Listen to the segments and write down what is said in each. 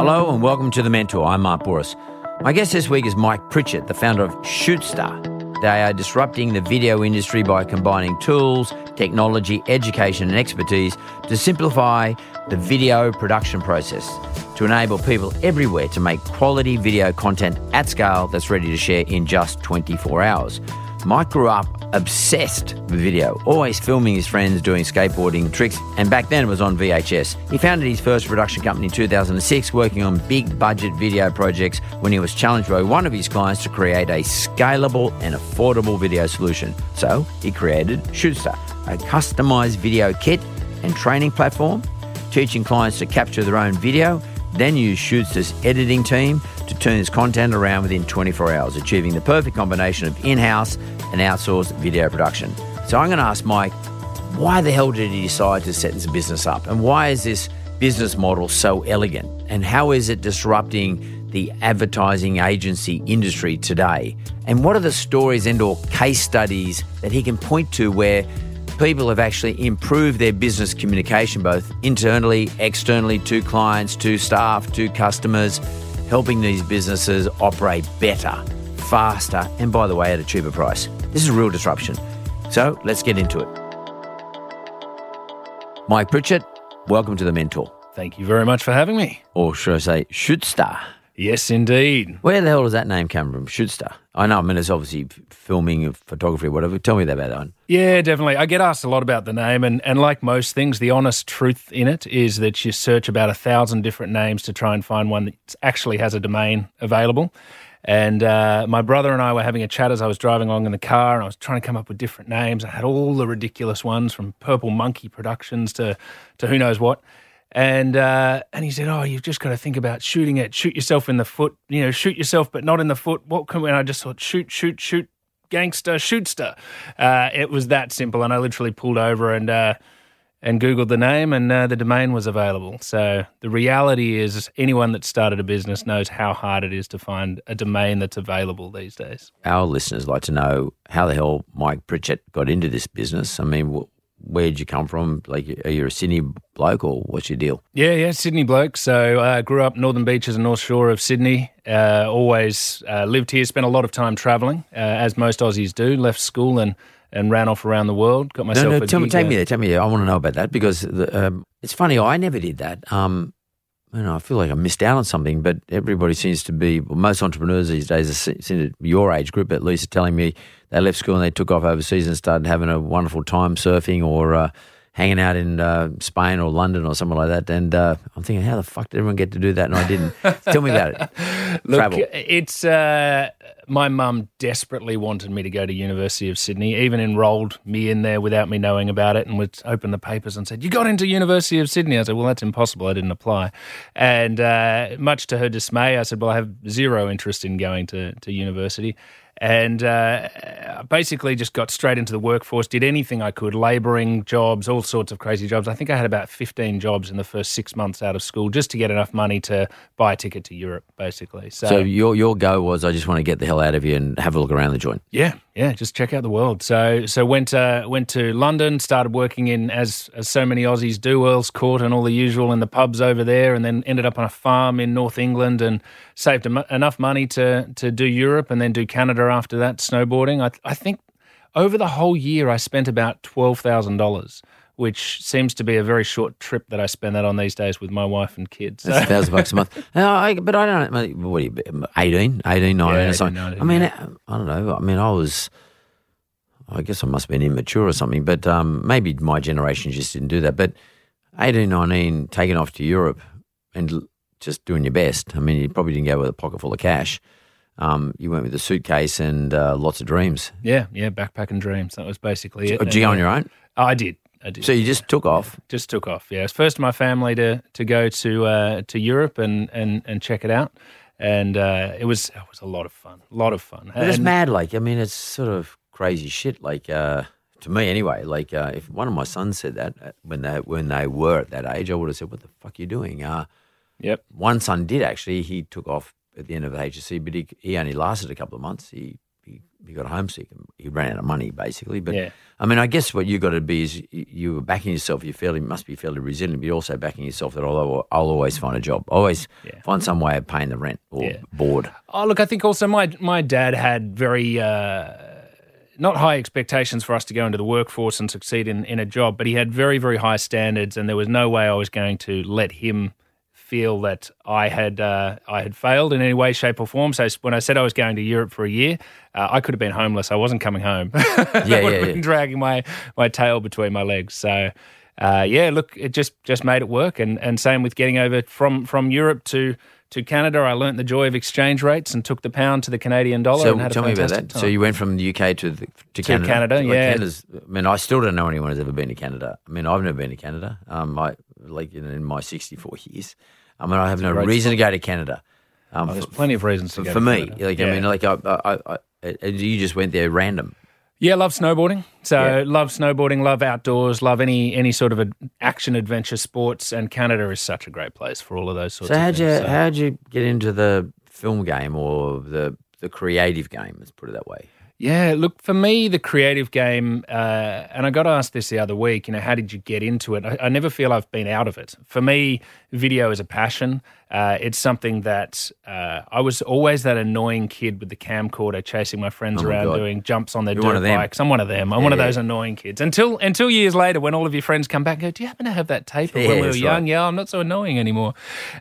Hello and welcome to The Mentor. I'm Mark Bouris. My guest this week is Mike Pritchett, the founder of Shootsta. They are disrupting the video industry by combining tools, technology, education, and expertise to simplify the video production process to enable people everywhere to make quality video content at scale that's ready to share in just 24 hours. Mike grew up obsessed with video, always filming his friends doing skateboarding tricks, and back then it was on VHS. He founded his first production company in 2006, working on big budget video projects when he was challenged by one of his clients to create a scalable and affordable video solution. So he created Shootsta, a customized video kit and training platform, teaching clients to capture their own video, then use Shootsta's editing team to turn his content around within 24 hours, achieving the perfect combination of in house and outsourced video production. So I'm going to ask Mike, why the hell did he decide to set this business up? And why is this business model so elegant? And how is it disrupting the advertising agency industry today? And what are the stories and or case studies that he can point to where people have actually improved their business communication both internally, externally to clients, to staff, to customers, helping these businesses operate better, faster, and by the way, at a cheaper price. This is real disruption. So let's get into it. Mike Pritchett, welcome to The Mentor. Thank you very much for having me. Or should I say, Shootsta? Yes, indeed. Where the hell does that name come from? Shootsta. I know, I mean, it's obviously filming, photography, whatever. Tell me about that one. Yeah, definitely. I get asked a lot about the name, and, and like most things, the honest truth in it is that you search about a thousand different names to try and find one that actually has a domain available. And uh, my brother and I were having a chat as I was driving along in the car, and I was trying to come up with different names. I had all the ridiculous ones from Purple Monkey Productions to to who knows what. And uh, and he said, "Oh, you've just got to think about shooting it. Shoot yourself in the foot. You know, shoot yourself, but not in the foot. What can?" And I just thought, "Shoot, shoot, shoot, gangster, shootster." Uh, it was that simple, and I literally pulled over and uh, and googled the name, and uh, the domain was available. So the reality is, anyone that started a business knows how hard it is to find a domain that's available these days. Our listeners like to know how the hell Mike Pritchett got into this business. I mean, where'd you come from? Like, are you a Sydney bloke or what's your deal? Yeah, yeah, Sydney bloke. So uh, grew up Northern Beaches and North Shore of Sydney. Uh, always uh, lived here. Spent a lot of time travelling, uh, as most Aussies do. Left school and and ran off around the world. Got myself. No, no, a tell me, take me there, tell me there. I want to know about that because the, um, it's funny. I never did that. Um, you know, I feel like I missed out on something, but everybody seems to be, well, most entrepreneurs these days, seem your age group at least, are telling me they left school and they took off overseas and started having a wonderful time surfing or uh, hanging out in uh, Spain or London or something like that. And uh, I'm thinking, how the fuck did everyone get to do that and I didn't? Tell me about it. Look, Travel. it's uh, my mum desperately wanted me to go to University of Sydney. Even enrolled me in there without me knowing about it, and would open the papers and said, "You got into University of Sydney." I said, "Well, that's impossible. I didn't apply." And uh, much to her dismay, I said, "Well, I have zero interest in going to to university." And uh, basically, just got straight into the workforce. Did anything I could, labouring jobs, all sorts of crazy jobs. I think I had about fifteen jobs in the first six months out of school, just to get enough money to buy a ticket to Europe, basically. So, So your your go was, I just want to get the hell out of here and have a look around the joint. yeah, yeah, just check out the world. So, so went uh, went to London, started working in as as so many Aussies do, Earl's Court and all the usual in the pubs over there, and then ended up on a farm in North England and saved em- enough money to to do Europe and then do Canada after that snowboarding. I I think over the whole year, I spent about twelve thousand dollars, which seems to be a very short trip that I spend that on these days with my wife and kids. That's a thousand bucks a month. Uh, I, but I don't know. What are you, 18, 18, 19 or 18, something? 19, I mean, yeah. I don't know. I mean, I was, I guess I must have been immature or something, but um, maybe my generation just didn't do that. But 18, 19, taking off to Europe and just doing your best. I mean, you probably didn't go with a pocket full of cash. Um, you went with a suitcase and uh, lots of dreams. yeah, yeah, backpacking dreams. That was basically it. Did you go on your own? Oh, I did. I did. So you just took off. just took off. Yeah, it's first of my family to to go to uh, to Europe and, and, and check it out, and uh, it was it was a lot of fun. A lot of fun. But it's And- mad. Like, I mean, it's sort of crazy shit. Like, uh, to me anyway. Like, uh, if one of my sons said that uh, when they when they were at that age, I would have said, "What the fuck are you doing?" Uh, Yep. one son did actually. He took off at the end of the HSC, but he he only lasted a couple of months. He he, he got homesick and he ran out of money basically. But Yeah. I mean, I guess what you got to be is you, you were backing yourself. You fairly must be fairly resilient, but you're also backing yourself that I'll, I'll always find a job. Always Yeah. find some way of paying the rent or Yeah. board. Oh, look, I think also my my dad had very uh, not high expectations for us to go into the workforce and succeed in, in a job, but he had very very high standards, and there was no way I was going to let him feel that I had uh, I had failed in any way, shape, or form. So when I said I was going to Europe for a year, uh, I could have been homeless. I wasn't coming home. I Yeah, would yeah, have yeah. been dragging my my tail between my legs. So. Uh, yeah, look, it just just made it work, and, and same with getting over from, from Europe to to Canada. I learnt the joy of exchange rates and took the pound to the Canadian dollar. So and had tell me about that. Time. So you went from the UK to the, to, Canada. Canada, Like, yeah. Canada's, I mean, I still don't know anyone who's ever been to Canada. I mean, I've never been to Canada. Um, I like in, in my sixty-four years. I mean, I have no reason to go to Canada. Um, Oh, there's for, plenty of reasons to for, go for me, Canada. like Yeah. I mean, like I, I, I, you just went there random. Yeah, love snowboarding. So Yeah. love snowboarding, love outdoors, love any any sort of action adventure sports. And Canada is such a great place for all of those sorts So of how'd you. So- how'd you get into the film game or the the creative game? Let's put it that way. Yeah, look, for me, the creative game, uh, and I got asked this the other week, you know, how did you get into it? I, I never feel I've been out of it. For me, video is a passion. Uh, it's something that uh, I was always that annoying kid with the camcorder chasing my friends Oh my around God. doing jumps on their You're dirt bikes. I'm one of them. I'm one of Yeah. those annoying kids. Until until years later, when all of your friends come back and go, Do you happen to have that tape Yeah, when we were young? right. Yeah, I'm not so annoying anymore.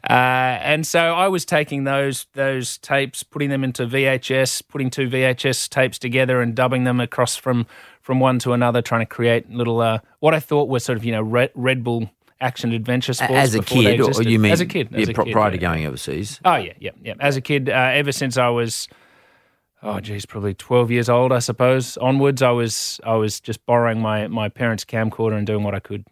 Uh, and so I was taking those those tapes, putting them into VHS, putting two VHS tapes together, and dubbing them across from from one to another, trying to create little uh, what I thought were sort of you know Red, Red Bull action adventure sports As a kid, or you mean as a kid? yeah, a kid, prior to going overseas? Oh yeah, yeah, yeah. As a kid, uh, ever since I was, oh geez, probably twelve years old, I suppose. Onwards, I was I was just borrowing my my parents' camcorder and doing what I could.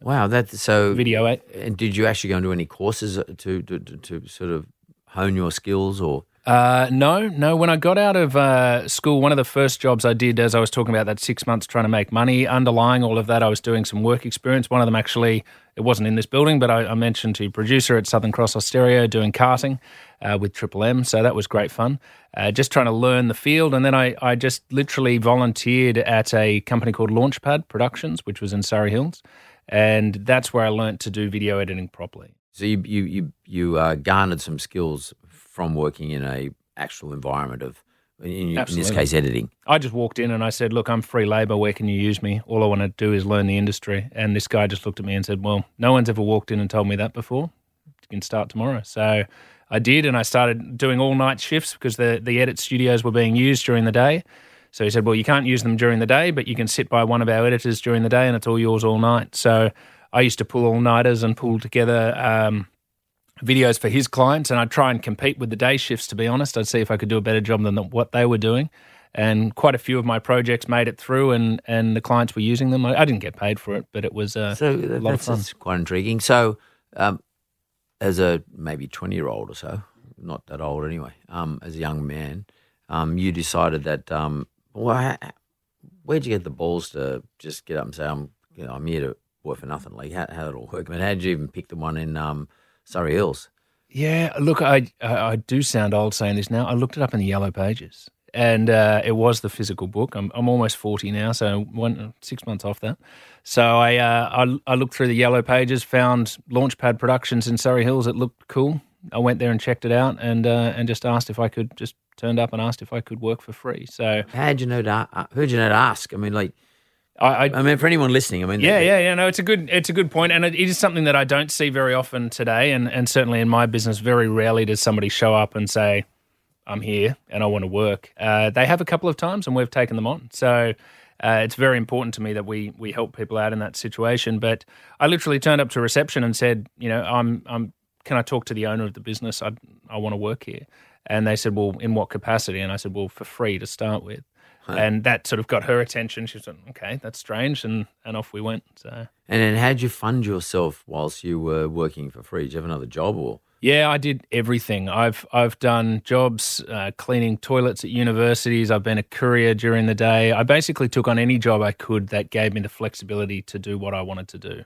Wow, that's so Video, eh? And did you actually go and do any courses to to, to, to sort of hone your skills or? Uh, no, no. When I got out of uh, school, one of the first jobs I did, as I was talking about that six months trying to make money, underlying all of that, I was doing some work experience. One of them actually, it wasn't in this building, but I, I mentioned to producer at Southern Cross Austereo doing karting uh, with Triple M. So that was great fun. Uh, just trying to learn the field. And then I, I just literally volunteered at a company called Launchpad Productions, which was in Surry Hills. And that's where I learnt to do video editing properly. So you you you, you uh, garnered some skills from working in a actual environment of, in, in this case, editing. I just walked in and I said, Look, I'm free labor. Where can you use me? All I want to do is learn the industry. And this guy just looked at me and said, Well, no one's ever walked in and told me that before. You can start tomorrow. So I did. And I started doing all night shifts because the, the edit studios were being used during the day. So he said, Well, you can't use them during the day, but you can sit by one of our editors during the day and it's all yours all night. So I used to pull all nighters and pull together. Um, videos for his clients, and I'd try and compete with the day shifts. To be honest, I'd see if I could do a better job than the, what they were doing. And quite a few of my projects made it through, and and the clients were using them. I, I didn't get paid for it, but it was uh, So a lot of fun. that's quite intriguing. So, um, as a maybe twenty year old or so, not that old anyway, um, as a young man, um, you decided that. Um, well, where'd you get the balls to just get up and say, "I'm, you know, I'm here to work for nothing"? Like, how how did it all work? I mean, how did you even pick the one in um, Surry Hills? Yeah, look, I, I I do sound old saying this now. I looked it up in the yellow pages, and uh, it was the physical book. I'm I'm almost forty now, so one six months off that. So I uh, I, I looked through the yellow pages, found Launchpad Productions in Surry Hills. It looked cool. I went there and checked it out, and uh, and just asked if I could just turned up and asked if I could work for free. So How'd you know to, uh, who'd you know to ask? I mean, like, I, I I mean, for anyone listening, I mean, Yeah, yeah, yeah. No, it's a good, it's a good point, and it, it is something that I don't see very often today, and and certainly in my business, very rarely does somebody show up and say, "I'm here and I want to work." Uh, they have a couple of times, and we've taken them on. So. Uh, it's very important to me that we we help people out in that situation. But I literally turned up to reception and said, you know, I'm I'm can I talk to the owner of the business? I I want to work here. And they said, well, in what capacity? And I said, well, for free to start with. And that sort of got her attention. She said, okay, that's strange. And, and off we went. So, And then how'd you fund yourself whilst you were working for free? Did you have another job or? yeah, I did everything. I've, I've done jobs uh, cleaning toilets at universities. I've been a courier during the day. I basically took on any job I could that gave me the flexibility to do what I wanted to do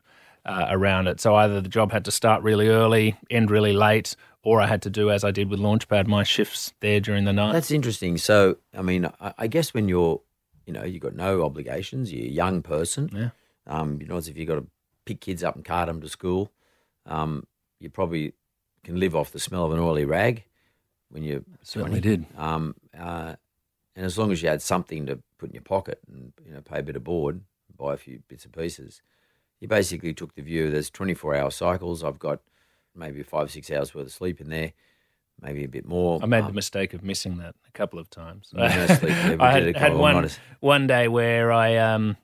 uh, around it. So either the job had to start really early, end really late, or I had to do, as I did with Launchpad, my shifts there during the night. That's interesting. So, I mean, I, I guess when you're, you know, you've got no obligations, you're a young person. Yeah. Um, you know, as if you've got to pick kids up and cart them to school, um, you probably can live off the smell of an oily rag when you're Certainly 20. did. Um, uh, and as long as you had something to put in your pocket and you know pay a bit of board, buy a few bits and pieces, you basically took the view there's 24 hour cycles. I've got maybe five six hours worth of sleep in there, maybe a bit more. I made Um, the mistake of missing that a couple of times. You no sleep, yeah, we I had, had one one day where I um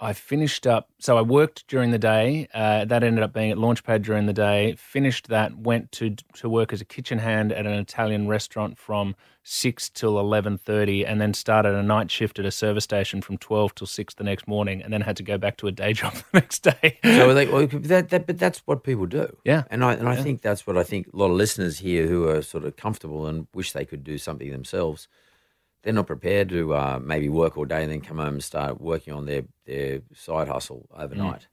I finished up. So I worked during the day. Uh, that ended up being at Launchpad during the day. Finished that. Went to to work as a kitchen hand at an Italian restaurant from six till eleven thirty, and then started a night shift at a service station from twelve till six the next morning, and then had to go back to a day job the next day. so like, well, that, that, but that's what people do. Yeah. and I and I think that's what I think a lot of listeners here who are sort of comfortable and wish they could do something themselves. They're not prepared to uh, maybe work all day and then come home and start working on their their side hustle overnight.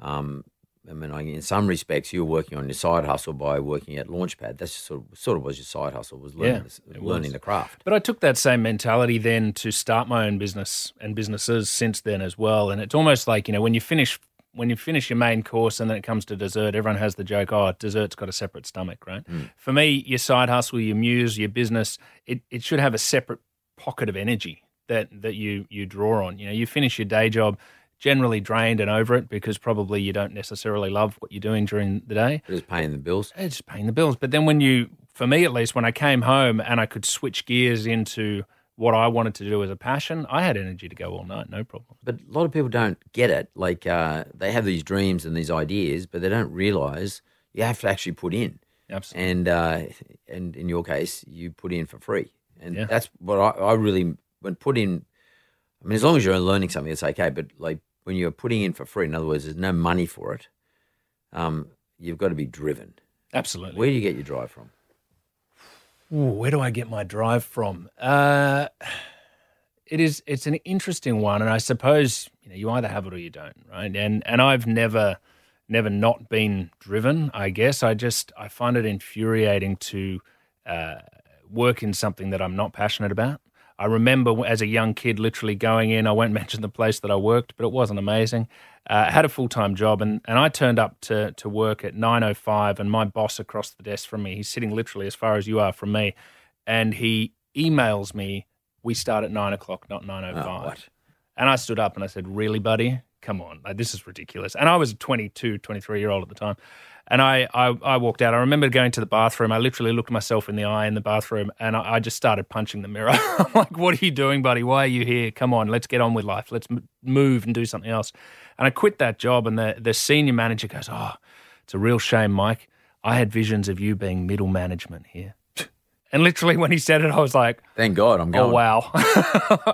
Um, I mean, in some respects, you're working on your side hustle by working at Launchpad. That's sort of, sort of was your side hustle was learning, Yeah, the, learning was. the craft. But I took that same mentality then to start my own business and businesses since then as well. And it's almost like you know when you finish when you finish your main course and then it comes to dessert, everyone has the joke, "Oh, dessert's got a separate stomach," right? For me, your side hustle, your muse, your business, it, it should have a separate pocket of energy that that you you draw on. You know, you finish your day job generally drained and over it because probably you don't necessarily love what you're doing during the day It is paying the bills. it's just paying the bills. But then when you, for me at least, when I came home and I could switch gears into what I wanted to do as a passion, I had energy to go all night, no problem. But a lot of people don't get it. Like uh, they have these dreams and these ideas, but they don't realize you have to actually put in. Absolutely. And uh, and in your case, you put in for free, and Yeah. that's what I, I really when put in. I mean, as long as you're learning something, it's okay. But like when you're putting in for free, in other words, there's no money for it. Um, you've got to be driven. Absolutely. Where do you get your drive from? Ooh, where do I get my drive from? Uh, it is. It's an interesting one, and I suppose you know you either have it or you don't, right? And and I've never, never not been driven. I guess I just I find it infuriating to uh, work in something that I'm not passionate about. I remember as a young kid literally going in. I won't mention the place that I worked, but it wasn't amazing. Uh, I had a full time job, and, and I turned up to to work at nine oh five, and my boss across the desk from me, he's sitting literally as far as you are from me, and he emails me, "We start at nine o'clock, not nine oh Oh? And I stood up and I said, Really, buddy? Come on. Like, this is ridiculous. And I was a 22, 23 year old at the time. And I, I, I walked out. I remember going to the bathroom. I literally looked myself in the eye in the bathroom and I, I just started punching the mirror. I'm like, What are you doing, buddy? Why are you here? Come on, let's get on with life. Let's m- move and do something else. And I quit that job. And the, the senior manager goes, Oh, it's a real shame, Mike. I had visions of you being middle management here. And literally, when he said it, I was like, Thank God, I'm going. Oh wow,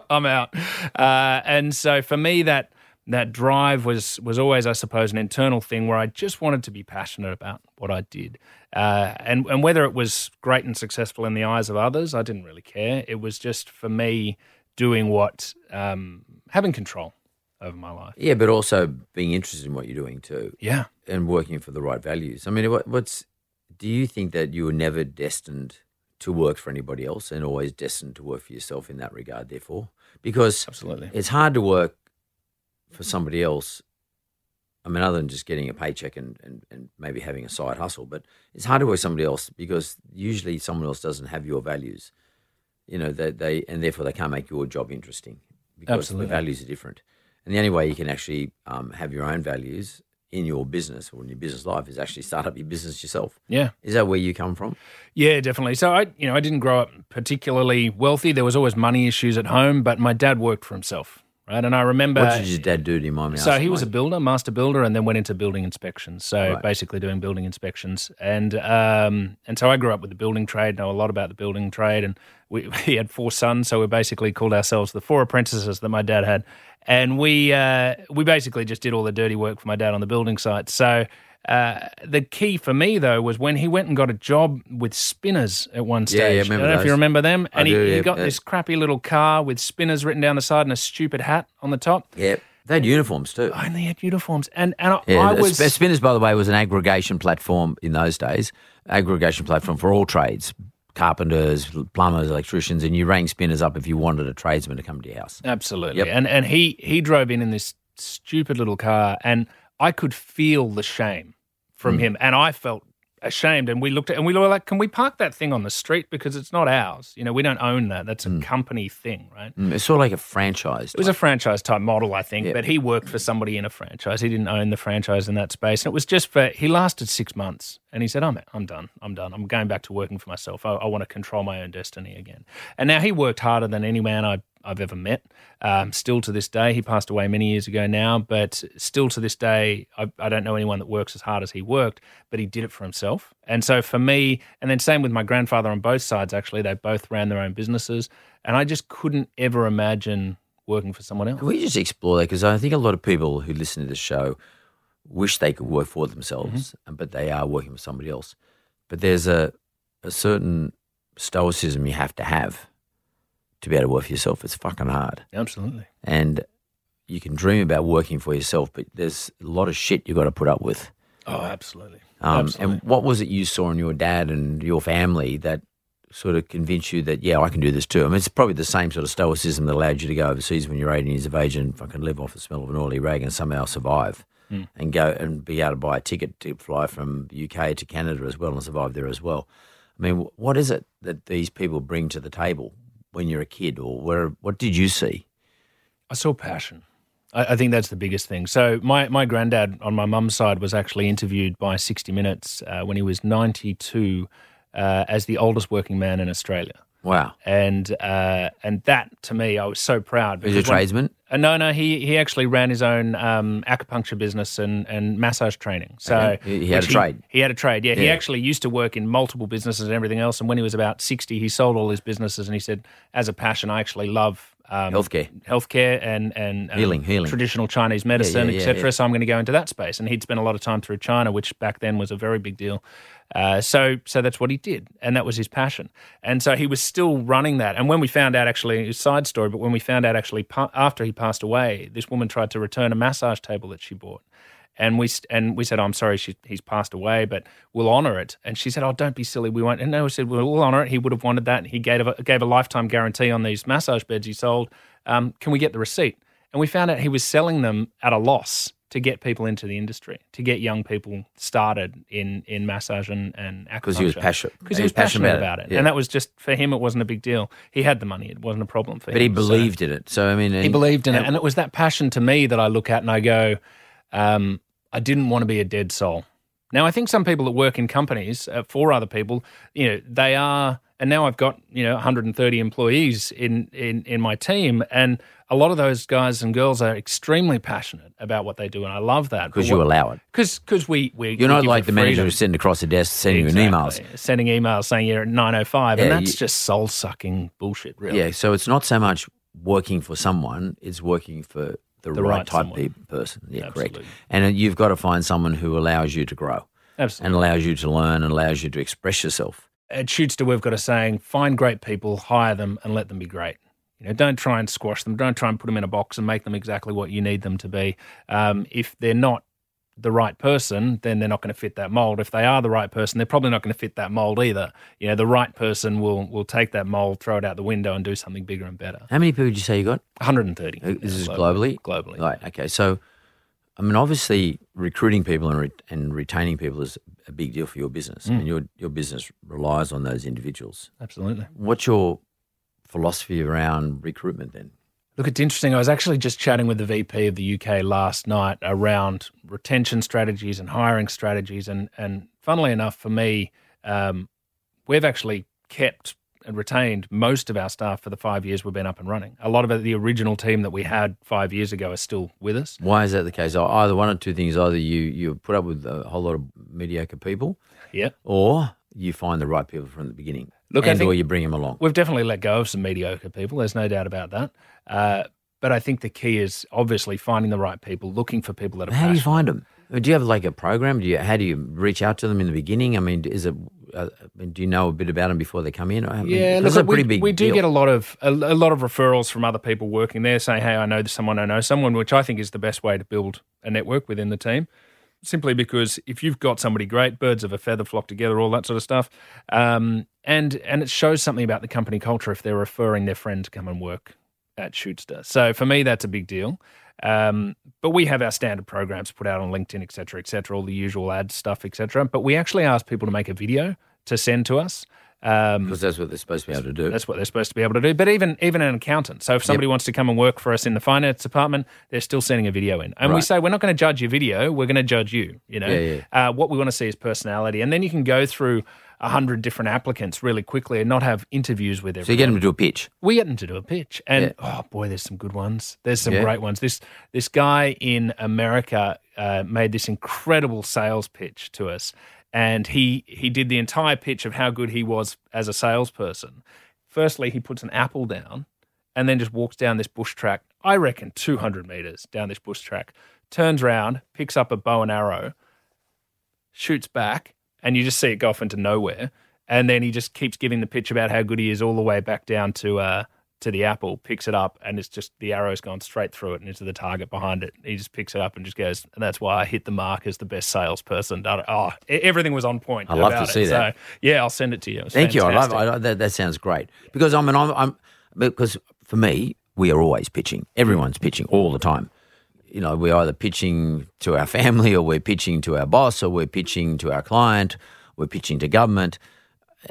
I'm out. Uh, and so for me, that that drive was was always, I suppose, an internal thing where I just wanted to be passionate about what I did, uh, and and whether it was great and successful in the eyes of others, I didn't really care. It was just for me doing what, um, having control over my life. Yeah, but also being interested in what you're doing too. Yeah. and working for the right values. I mean, what, what's do you think that you were never destined to work for anybody else and always destined to work for yourself in that regard? Therefore, because Absolutely. it's hard to work for somebody else I mean, other than just getting a paycheck and, and, and maybe having a side hustle, but it's hard to work somebody else because usually someone else doesn't have your values, you know, they, they and therefore they can't make your job interesting because Absolutely. the values are different. And the only way you can actually um, have your own values in your business or in your business life is actually start up your business yourself. Yeah. Is that where you come from? Yeah, definitely. So I, you know, I didn't grow up particularly wealthy. There was always money issues at home, but my dad worked for himself, right? And I remember. what did your dad do? Do you mind me So asking? he was a builder, master builder, and then went into building inspections. So Right. basically doing building inspections, and um, and so I grew up with the building trade, know a lot about the building trade, and we, we had four sons, so we basically called ourselves the four apprentices that my dad had, and we uh, we basically just did all the dirty work for my dad on the building site. So. Uh, the key for me though was when he went and got a job with spinners at one stage. Yeah, yeah, I remember don't know if you remember them. I And he, do, he yeah, got yeah. this crappy little car with spinners written down the side and a stupid hat on the top. Yeah. They had uniforms too. And they had uniforms, and and I, Yeah, I was Sp- Spinners, by the way, was an aggregation platform in those days. Aggregation platform for all trades, carpenters, plumbers, electricians, and you rang spinners up if you wanted a tradesman to come to your house. Absolutely. Yep. And and he he drove in in this stupid little car and I could feel the shame From him and I felt ashamed and we looked at and we were like can we park that thing on the street because it's not ours. You know, we don't own that. That's a company thing, right? Mm, It's sort of like a franchise. It was a franchise type model, I think, Yeah. but he worked for somebody in a franchise. He didn't own the franchise in that space. And it was just for, he lasted six months and he said, I'm, I'm done. I'm done. I'm going back to working for myself. I, I want to control my own destiny again. And now he worked harder than any man I, I've ever met. Um, still to this day, he passed away many years ago now, but still to this day, I, I don't know anyone that works as hard as he worked, but he did it for himself. And so for me, and then same with my grandfather on both sides, actually, they both ran their own businesses. And I just couldn't ever imagine working for someone else. Can we just explore that? Because I think a lot of people who listen to this show wish they could work for themselves, but they are working for somebody else. But there's a, a certain stoicism you have to have to be able to work for yourself. It's fucking hard. Absolutely. And you can dream about working for yourself, but there's a lot of shit you've got to put up with. Oh, absolutely. Um, absolutely. and what was it you saw in your dad and your family that sort of convinced you that, yeah, I can do this too? I mean, it's probably the same sort of stoicism that allowed you to go overseas when you're 18 years of age and fucking live off the smell of an oily rag and somehow survive and go and be able to buy a ticket to fly from UK to Canada as well and survive there as well. I mean, what is it that these people bring to the table when you're a kid or where, what did you see? I saw passion. I, I think that's the biggest thing. So my my granddad on my mum's side was actually interviewed by 60 Minutes uh, when he was 92 uh, as the oldest working man in Australia. Wow. And uh, and that to me, I was so proud. He's a because when- tradesman? Uh, no, no, he he actually ran his own um, acupuncture business and, and massage training. So Okay. He- he had a trade. He had a trade. Yeah, he actually used to work in multiple businesses and everything else. And when he was about sixty, he sold all his businesses and he said, as a passion, I actually love. Um, Healthcare. healthcare, and and um, Healing, healing. traditional Chinese medicine, yeah, etc. yeah. So I'm going to go into that space, and he'd spent a lot of time through China, which back then was a very big deal. Uh, so so that's what he did, and that was his passion. And so he was still running that. And when we found out, actually, side story, but when we found out actually pa- after he passed away, this woman tried to return a massage table that she bought. And we and we said, oh, "I'm sorry, she, he's passed away, but we'll honour it." And she said, "Oh, don't be silly, we won't." And no, we said, "Well, we'll honour it." He would have wanted that. He gave a, gave a lifetime guarantee on these massage beds he sold. Um, can we get the receipt? And we found out he was selling them at a loss to get people into the industry, to get young people started in in massage and and Because he was passionate. Because he was passionate about it, Yeah. and that was just for him. It wasn't a big deal. He had the money; it wasn't a problem for him. but he him. So- believed in it. So, I mean, he believed in it, and it was that passion to me that I look at and I go, um, I didn't want to be a dead soul. Now I think some people that work in companies uh, for other people, you know, they are, and now I've got you know 130 employees in in in my team, and a lot of those guys and girls are extremely passionate about what they do, and I love that because you allow it. because because we we You're we not like the manager who's sitting across the desk sending you an emails. Sending emails saying you're at 905, and that's you- just soul sucking bullshit, really. Yeah, so it's not so much working for someone; it's working for the, The right, right type someone. of person. Yeah, correct. And you've got to find someone who allows you to grow Absolutely. and allows you to learn and allows you to express yourself. at Shootsta, we've got a saying: find great people, hire them, and let them be great. You know, don't try and squash them. Don't try and put them in a box and make them exactly what you need them to be. Um, if they're not the right person, then they're not going to fit that mold. If they are the right person, they're probably not going to fit that mold either. You know, the right person will will take that mold, throw it out the window, and do something bigger and better. How many people did you say you got? 130. Uh, This is globally. Globally. Right. Okay. So I mean, obviously, recruiting people and, re- and retaining people is a big deal for your business, Mm. and your your business relies on those individuals. Absolutely. What's your philosophy around recruitment then? Look, it's interesting. I was actually just chatting with the VP of the UK last night around retention strategies and hiring strategies, and and funnily enough, for me, um, we've actually kept and retained most of our staff for the five years we've been up and running. A lot of the original team that we had five years ago, are still with us. Why is that the case? Either one or two things: either you you put up with a whole lot of mediocre people, Yeah. or you find the right people from the beginning. Look, and or you bring them along. We've definitely let go of some mediocre people. There's no doubt about that. Uh, but I think the key is obviously finding the right people, looking for people that are How do you find them? Do you have like a program? Do you how do you reach out to them in the beginning? I mean, is it? Uh, do you know a bit about them before they come in? I mean, Yeah, look, a pretty we, big. we do deal. get a lot of a, a lot of referrals from other people working there, saying, "Hey, I know someone, I know someone," which I think is the best way to build a network within the team. Simply because if you've got somebody great, birds of a feather flock together, all that sort of stuff, um, and and it shows something about the company culture if they're referring their friend to come and work at Shootsta. So for me, that's a big deal. Um, but we have our standard programs put out on LinkedIn, et cetera, et cetera, all the usual ad stuff, et cetera. But we actually ask people to make a video to send to us. Um, because that's what they're supposed to be able to do. that's what they're supposed to be able to do. But even even an accountant. So if somebody wants to come and work for us in the finance department, they're still sending a video in. And we say we're not going to judge your video. We're going to judge you. You know, Yeah, Uh, what we want to see is personality, and then you can go through a hundred different applicants really quickly and not have interviews with them. so you get them to do a pitch. we get them to do a pitch, and Yeah. oh boy, there's some good ones. There's some Yeah. great ones. This this guy in America uh, made this incredible sales pitch to us, and he he did the entire pitch of how good he was as a salesperson. Firstly, he puts an apple down, and then just walks down this bush track. I reckon 200 meters down this bush track. Turns around, picks up a bow and arrow, shoots back, and you just see it go off into nowhere. And then he just keeps giving the pitch about how good he is all the way back down to uh, to the apple, picks it up, and it's just the arrow's gone straight through it and into the target behind it. He just picks it up and just goes, and that's why I hit the mark as the best salesperson. Oh, everything was on point. I love to about see it. that. So, yeah, I'll send it to you. It Thank you. I love. I, that, that sounds great because I mean, I'm, I'm because for me, we are always pitching. Everyone's pitching all the time. You know, we're either pitching to our family, or we're pitching to our boss, or we're pitching to our client, we're pitching to government.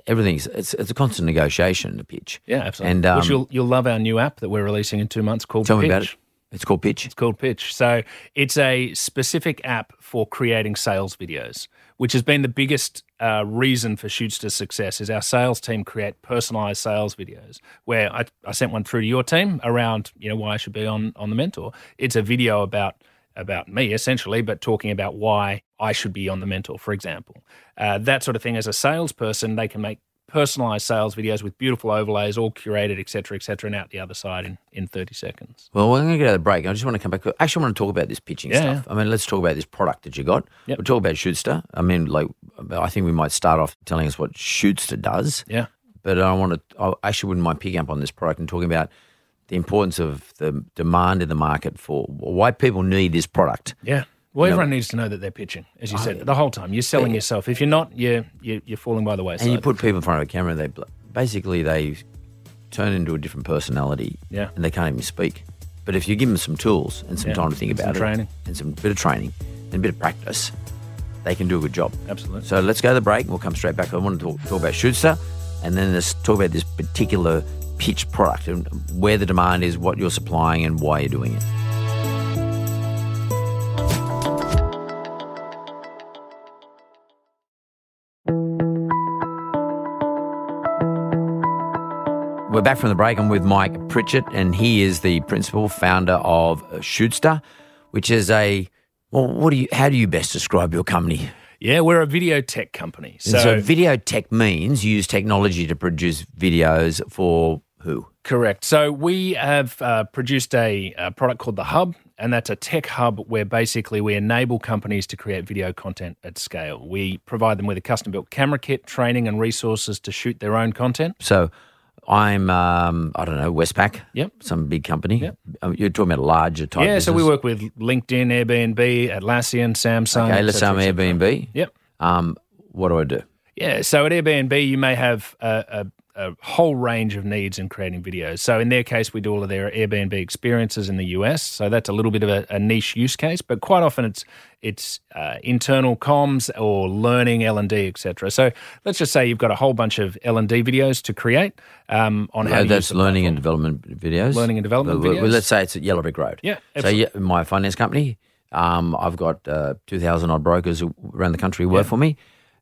Everything's it's, it's a constant negotiation. The pitch. Yeah, absolutely. And um, Which you'll you'll love our new app that we're releasing in two months called tell Pitch. me about it. It's called pitch. It's called Pitch. So it's a specific app for creating sales videos, which has been the biggest uh, reason for Shootsta's success. Is our sales team create personalized sales videos? Where I, I sent one through to your team around you know why I should be on on the mentor. It's a video about about me essentially, but talking about why I should be on the mentor, for example. Uh, that sort of thing. As a salesperson, they can make personalized sales videos with beautiful overlays, all curated, et cetera, et cetera, and out the other side in, in 30 seconds. Well, we're going to get out of the break. I just want to come back. Actually, I want to talk about this pitching Yeah, stuff. I mean, let's talk about this product that you got. Yep. We'll talk about Shootsta. I mean, like, I think we might start off telling us what Shootsta does. Yeah. But I want to, I actually wouldn't mind picking up on this product and talking about the importance of the demand in the market for why people need this product. Yeah. Well, everyone needs to know that they're pitching, as you said, the whole time. You're selling yourself. If you're not, you're, you're, you're falling by the wayside. And you put people in front of a camera, they basically they turn into a different personality. Yeah. And they can't even speak. But if you give them some tools and some Yeah, time to think and about it, training. and some bit of training and a bit of practice, they can do a good job. Absolutely. So let's go to the break. We'll come straight back. I want to talk, talk about Shootsta, and then let's talk about this particular pitch product and where the demand is, what you're supplying, and why you're doing it. We're back from the break. I'm with Mike Pritchett, and he is the principal founder of Shootsta, which is a well. What do you? How do you best describe your company? Yeah, we're a video tech company. So, So, video tech means you use technology to produce videos for who? correct. So we have uh, produced a, a product called the Hub, and that's a tech hub where basically we enable companies to create video content at scale. We provide them with a custom built camera kit, training, and resources to shoot their own content. So I'm, um, I don't know, Westpac. Yep. Some big company. Yep. Um, You're talking about a larger type. yeah, so we work with LinkedIn, Airbnb, Atlassian, Samsung. Okay, let's say I'm cetera, et cetera. Airbnb. Yep. Um, what do I do? Yeah, so at Airbnb, you may have a, a, whole range of needs in creating videos. So in their case, we do all of their Airbnb experiences in the US. So that's a little bit of a, a niche use case, but quite often it's it's uh, internal comms or learning L and D, etc. So let's just say you've got a whole bunch of L and D videos to create um, on how No, to that's learning and development videos. Learning and development Well, well, videos. let's say it's at Yellow Brick Road. Yeah, So yeah, my finance company, um, I've got uh, two thousand odd brokers around the country who work for me.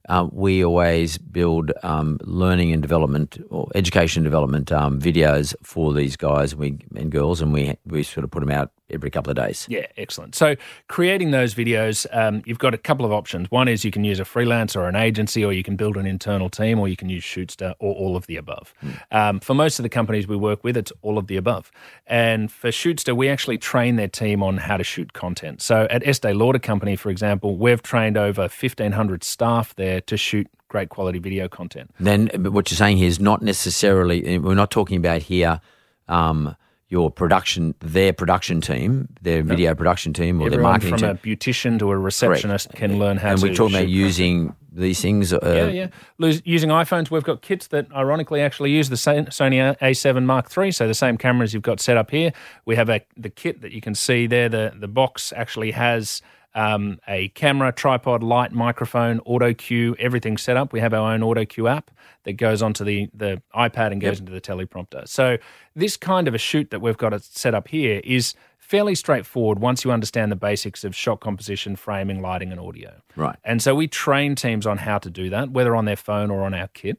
Uh, we always build um, learning and development or education development um, videos for these guys we, and girls, and we we sort of put them out every couple of days. Yeah, excellent. So, creating those videos, um, you've got a couple of options. One is you can use a freelance or an agency, or you can build an internal team, or you can use Shootsta, or all of the above. Um, for most of the companies we work with, it's all of the above. And for Shootsta, we actually train their team on how to shoot content. So, at Estee Lauder Company, for example, we've trained over 1,500 staff there to shoot great quality video content. Then what you're saying here is not necessarily. We're not talking about here. Um, your production, their production team, their video production team, or their Everyone marketing from team. a beautician to a receptionist can learn how and to And we're talking about using these things. Uh, Yeah, yeah. Lose, using iPhones, we've got kits that ironically actually use the Sony A7 Mark III, so the same cameras you've got set up here. We have a the kit that you can see there. The the box actually has um, a camera, tripod, light, microphone, auto cue, everything set up. We have our own auto cue app that goes onto the the iPad and goes into the teleprompter. So this kind of a shoot that we've got it set up here is fairly straightforward once you understand the basics of shot composition, framing, lighting, and audio. Right. And so we train teams on how to do that, whether on their phone or on our kit.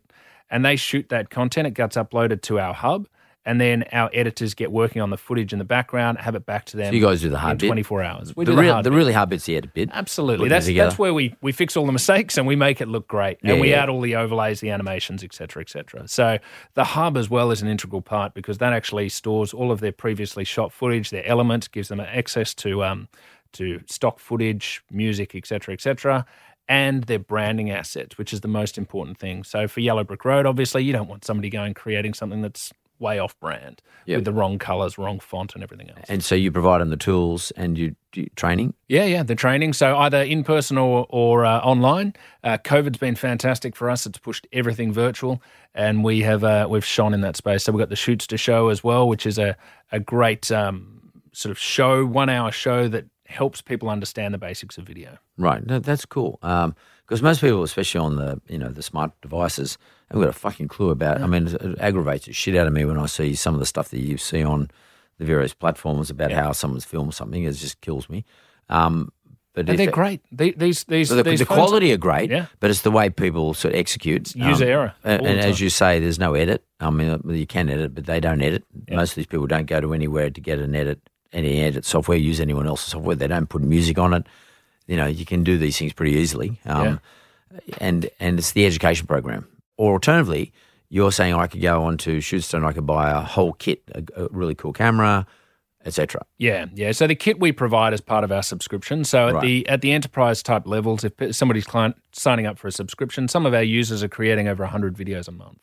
And they shoot that content. It gets uploaded to our hub. And then our editors get working on the footage in the background, have it back to them. So you guys do the hard in bit? 24 hours. We the, do the, hard the bit. really hard bit's the edit bit. Absolutely. That's that's where we, we fix all the mistakes and we make it look great. Yeah, and we yeah. add all the overlays, the animations, et cetera, et cetera. So the hub as well is an integral part because that actually stores all of their previously shot footage, their elements, gives them access to um to stock footage, music, et cetera, et cetera. And their branding assets, which is the most important thing. So for Yellow Brick Road, obviously, you don't want somebody going creating something that's way off brand Yep. with the wrong colors, wrong font, and everything else. And so you provide them the tools and you do training. Yeah, yeah, the training. So either in person or or uh, online. Uh, COVID's been fantastic for us. It's pushed everything virtual, and we have uh, we've shone in that space. So we've got the Shootsta show as well, which is a a great um, sort of show, one hour show that helps people understand the basics of video. Right. No, that's cool. Because most people, especially on the you know the smart devices, haven't got a fucking clue about. I mean, it, it aggravates the shit out of me when I see some of the stuff that you see on the various platforms about how someone's filmed something. It just kills me. Um, but And they're it- great. The- These these the, these the quality are great, Yeah. but it's the way people sort of execute. user error And, and as you say, there's no edit. I mean, uh, you can edit, but they don't edit. Most of these people don't go to anywhere to get an edit, any edit software, use anyone else's software. They don't put music on it. You know, you can do these things pretty easily. Um, And and it's the education program. Or alternatively, you're saying I could go onto Shootstone, and I could buy a whole kit, a, a really cool camera, etc. Yeah, yeah. So the kit we provide as part of our subscription. So at Right. the at the enterprise type levels, if somebody's client signing up for a subscription, some of our users are creating over 100 videos a month.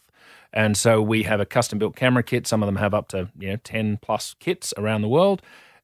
And so we have a custom built camera kit. Some of them have up to you know 10 plus kits around the world.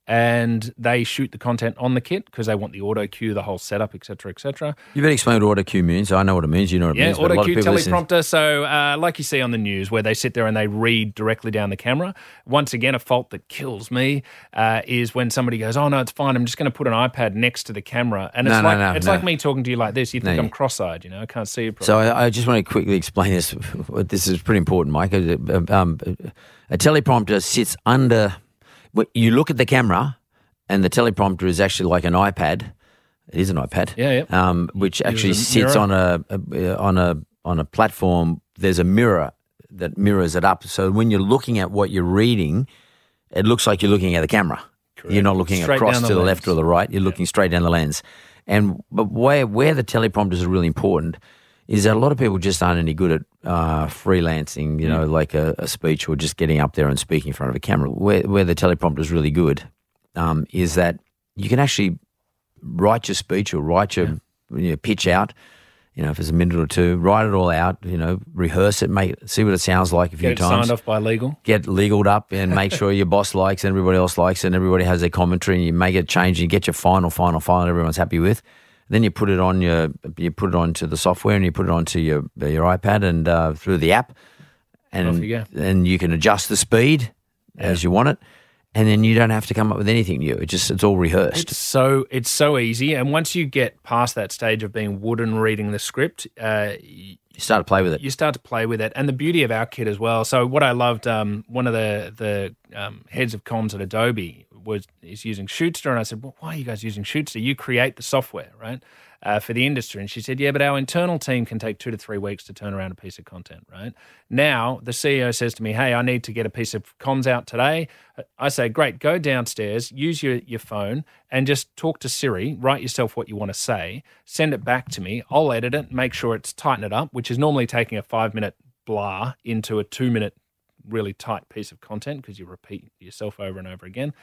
And they shoot the content on the kit because they want the auto cue, the whole setup, etc., cetera, et cetera. You better explain what auto cue means. I know what it means. You know what it Yeah, means. a auto cue teleprompter. So, uh, like you see on the news, where they sit there and they read directly down the camera. Once again, a fault that kills me uh, is when somebody goes, "Oh no, it's fine. I'm just going to put an iPad next to the camera," and it's No, like no, it's no. like me talking to you like this. You think I'm cross-eyed. You know, I can't see you. Properly. So I, I just want to quickly explain this. This is pretty important, Mike. Um, a teleprompter sits under. You look at the camera, and the teleprompter is actually like an iPad. It is an iPad. Yeah, yeah. Um, which actually sits mirror. on a, a on a on a platform. There's a mirror that mirrors it up. So when you're looking at what you're reading, it looks like you're looking at the camera. You're not looking Straight across down to the the lens. left or the right. You're looking straight down the lens. And but where where the teleprompters are really important is that a lot of people just aren't any good at uh, freelancing. You know, like a, a speech or just getting up there and speaking in front of a camera. Where where the teleprompter is really good um, is that you can actually write your speech or write your you know, pitch out. You know, if it's a minute or two, write it all out. You know, rehearse it, make see what it sounds like a few Get times signed off by legal. get legaled up and make sure your boss likes it, everybody else likes and everybody has their commentary, and you make a change, and you get your final, final, final, everyone's happy with. Then you put it on your, you put it onto the software, and you put it onto your your iPad and uh, through the app, and you and you can adjust the speed as you want it, and then you don't have to come up with anything new. It just it's all rehearsed. It's so it's so easy, and once you get past that stage of being wooden reading the script, uh, you start to play with it. you start to play with it. And the beauty of our kit as well. So what I loved, um, one of the the um, heads of comms at Adobe was is using Shootsta, and I said, well, why are you guys using Shootsta? You create the software, right? Uh, for the industry, and she said, "Yeah, but our internal team can take two to three weeks to turn around a piece of content, right?" Now the CEO says to me, "Hey, I need to get a piece of comms out today." I say, "Great, go downstairs, use your your phone, and just talk to Siri. Write yourself what you want to say, send it back to me. I'll edit it, make sure it's tighten it up, which is normally taking a five minute blah into a two minute really tight piece of content because you repeat yourself over and over again.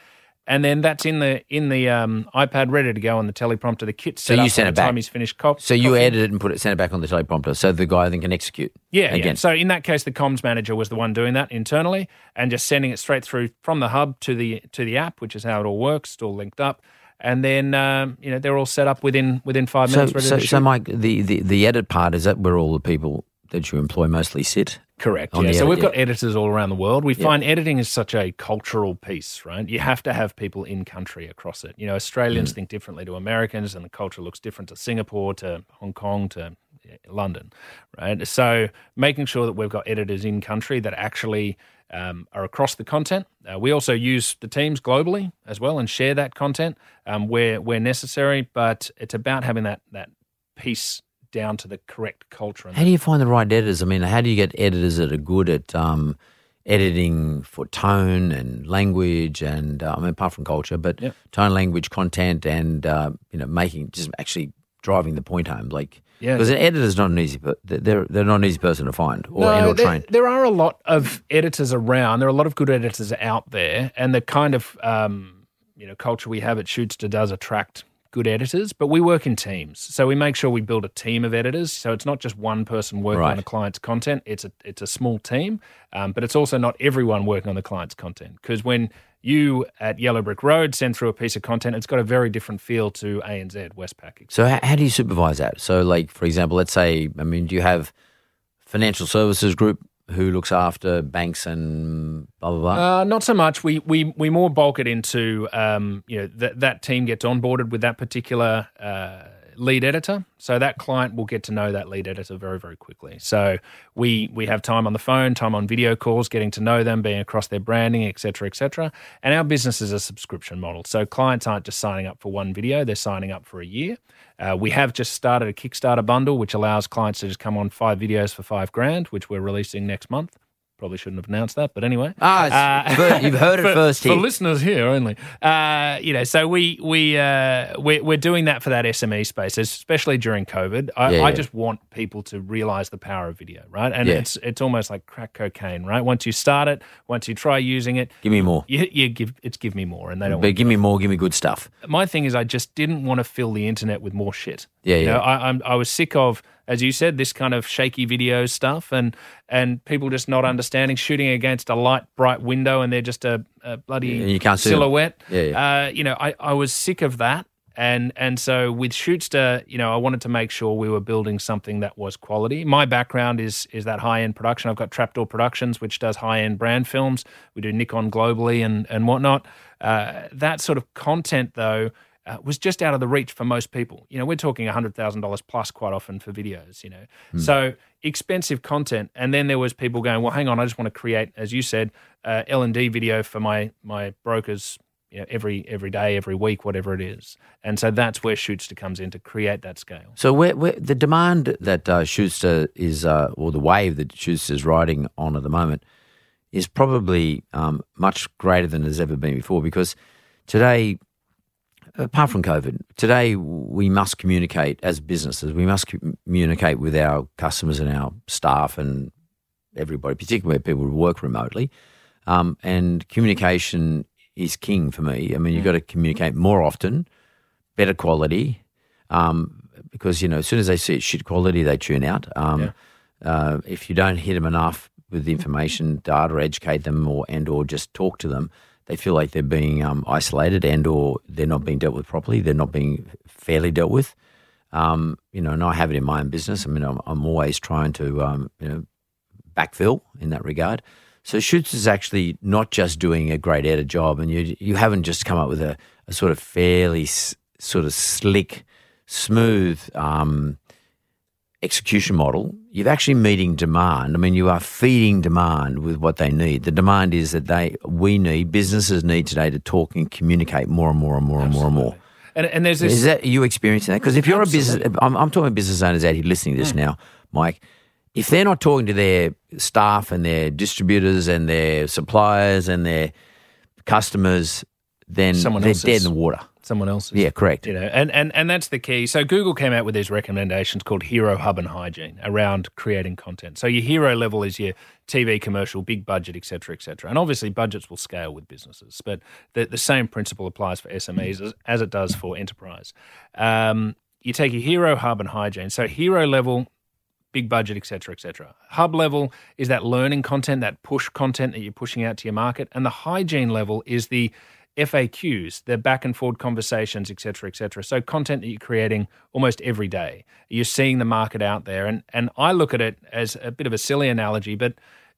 And then that's in the in the um, iPad ready to go on the teleprompter. The kit set you send by it the time back. he's finished. Co- So you coffee. edit it and put it, send it back on the teleprompter, so the guy then can execute. Yeah, yeah. So in that case, the comms manager was the one doing that internally and just sending it straight through from the hub to the to the app, which is how it all works. It's all linked up, and then um, you know they're all set up within within five So, minutes. so, to so. Mike, the, the the edit part is that where all the people that you employ mostly sit. Correct. Yeah. So edit, we've yeah. got editors all around the world. We find editing is such a cultural piece, right? You have to have people in country across it. You know, Australians Mm. think differently to Americans, and the culture looks different to Singapore, to Hong Kong, to London, right? So making sure that we've got editors in country that actually um, are across the content. Uh, we also use the teams globally as well and share that content um, where where necessary. But it's about having that that piece down to the correct culture. And How do you find the right editors? I mean, how do you get editors that are good at um, editing for tone and language and uh, I mean, apart from culture, but Yep. tone, language, content, and uh, you know, making just actually driving the point home. Like, Yeah. because an editor's not an easy, they're they're not an easy person to find or and or there, train. there are a lot of editors around. There are a lot of good editors out there, and the kind of um, you know culture we have at Shootsta does attract good editors. But we work in teams, so we make sure we build a team of editors. So it's not just one person working Right. on a client's content. It's a it's a small team, um, but it's also not everyone working on the client's content because when you at Yellow Brick Road send through a piece of content, it's got a very different feel to ANZ Westpac. So how, how do you supervise that? So, like for example, let's say, I mean, do you have financial services group who looks after banks and blah blah blah? Uh, not so much. We we we more bulk it into um, you know that that team gets onboarded with that particular uh, lead editor, so that client will get to know that lead editor very very quickly. So we we have time on the phone, time on video calls, getting to know them, being across their branding, etc. etc. And our business is a subscription model, so clients aren't just signing up for one video; they're signing up for a year. Uh, we have just started a Kickstarter bundle, which allows clients to just come on five videos for five grand, which we're releasing next month. Probably shouldn't have announced that, but anyway. Ah, fir- you've heard it for, first for listeners here only. Uh, you know, so we we uh, we're, we're doing that for that SME space, especially during COVID. I, Yeah, I yeah. just want people to realize the power of video, right? And Yeah. it's it's almost like crack cocaine, right? Once you start it, once you try using it, Give me more. you, you give it's give me more, and they don't. But give me more, give me good stuff. my thing is I just didn't want to fill the internet with more shit. Yeah, You yeah. know, I, I'm, I was sick of, as you said, this kind of shaky video stuff and and people just not understanding shooting against a light, bright window and they're just a, a bloody Yeah, you can't see them. silhouette. Yeah, Uh, you know, I, I was sick of that. And and so with Shootsta, you know, I wanted to make sure we were building something that was quality. My background is is that high end production. I've got Trapdoor Productions, which does high end brand films. We do Nikon globally and and whatnot. Uh, that sort of content, though, uh, was just out of the reach for most people. You know, we're talking hundred thousand dollars plus quite often for videos. You know, so expensive content. And then there was people going, well, hang on, I just want to create, as you said, uh, L and D video for my my brokers. You know, every every day, every week, whatever it is, and so that's where Shootsta comes in to create that scale. So where, where the demand that uh, Shootsta is, uh, or the wave that Shootsta is riding on at the moment, is probably um, much greater than it has ever been before. Because today, apart from COVID, today we must communicate as businesses. We must communicate with our customers and our staff and everybody, particularly where people who work remotely. Um, and communication is king for me. I mean, you've got to communicate more often, better quality, um, because you know as soon as they see it's shit quality, they tune out. Um, uh, if you don't hit them enough with the information, data, educate them, or and or just talk to them, they feel like they're being um, isolated and or they're not being dealt with properly. They're not being fairly dealt with. Um, you know, and I have it in my own business. I mean, I'm, I'm always trying to um, you know backfill in that regard. So Shootsta's actually not just doing a great editor job, and you you haven't just come up with a, a sort of fairly s- sort of slick, smooth um, execution model. You're actually meeting demand. I mean, you are feeding demand with what they need. The demand is that they we need businesses need today to talk and communicate more and more and more and more and more. And, and there's this. Is that are you experiencing that? Because if you're a business, I'm, I'm talking business owners out here listening to this hmm. now, Mike. If they're not talking to their staff and their distributors and their suppliers and their customers, then Someone they're dead in the water. Someone else's. Yeah, correct. You know, and, and, and that's the key. So Google came out with these recommendations called Hero Hub and Hygiene around creating content. So your hero level is your TV commercial, big budget, et cetera, et cetera. And obviously budgets will scale with businesses, but the, the same principle applies for SMEs as, as it does for enterprise. Um, you take your hero hub and hygiene. So hero level, big budget, et cetera, et cetera. Hub level is that learning content, that push content that you're pushing out to your market. And the hygiene level is the FAQs, the back and forward conversations, et cetera, et cetera. So content that you're creating almost every day. You're seeing the market out there. And, and I look at it as a bit of a silly analogy, but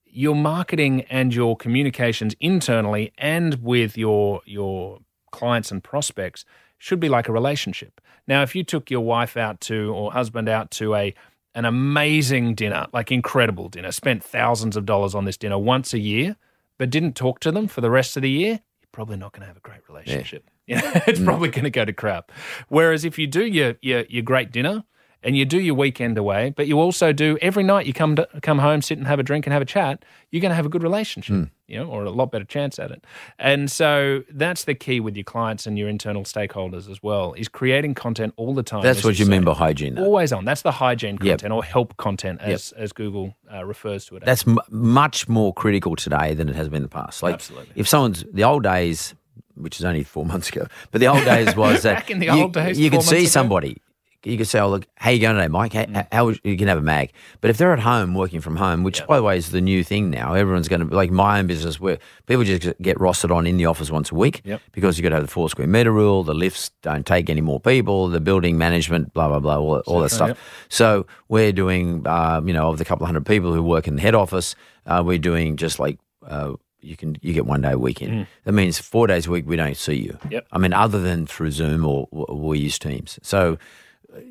your marketing and your communications internally and with your your clients and prospects should be like a relationship. Now, if you took your wife out to or husband out to a an amazing dinner, like incredible dinner, spent thousands of dollars on this dinner once a year, but didn't talk to them for the rest of the year, probably not going to have a great relationship. You know, it's mm. probably going to go to crap. Whereas if you do your, your your great dinner and you do your weekend away, but you also do every night you come to, come home, sit and have a drink and have a chat, you're going to have a good relationship, you know, or a lot better chance at it. And so that's the key with your clients and your internal stakeholders as well, is creating content all the time. That's what you mean by hygiene. Though. Always on. That's the hygiene Yep. content or help content, as as Google uh, refers to it. That's m- much more critical today than it has been in the past. Like, Absolutely. if someone's the old days, which is only four months ago, but the old days was that Back in the you, old days, you could see ago. somebody. You could say, "Oh, look, how you going today, Mike? How, Mm. how you can have a mag." But if they're at home working from home, which by the way is the new thing now, everyone's going to like my own business where people just get rostered on in the office once a week Yep. because you've got to have the four square meter rule. The lifts don't take any more people. The building management, blah blah blah, all, all that stuff. yep. So we're doing, uh, you know, of the couple of hundred people who work in the head office, uh, we're doing just like uh, you can you get one day a week in. That means four days a week we don't see you. Yep. I mean, other than through Zoom or, or we use Teams. So,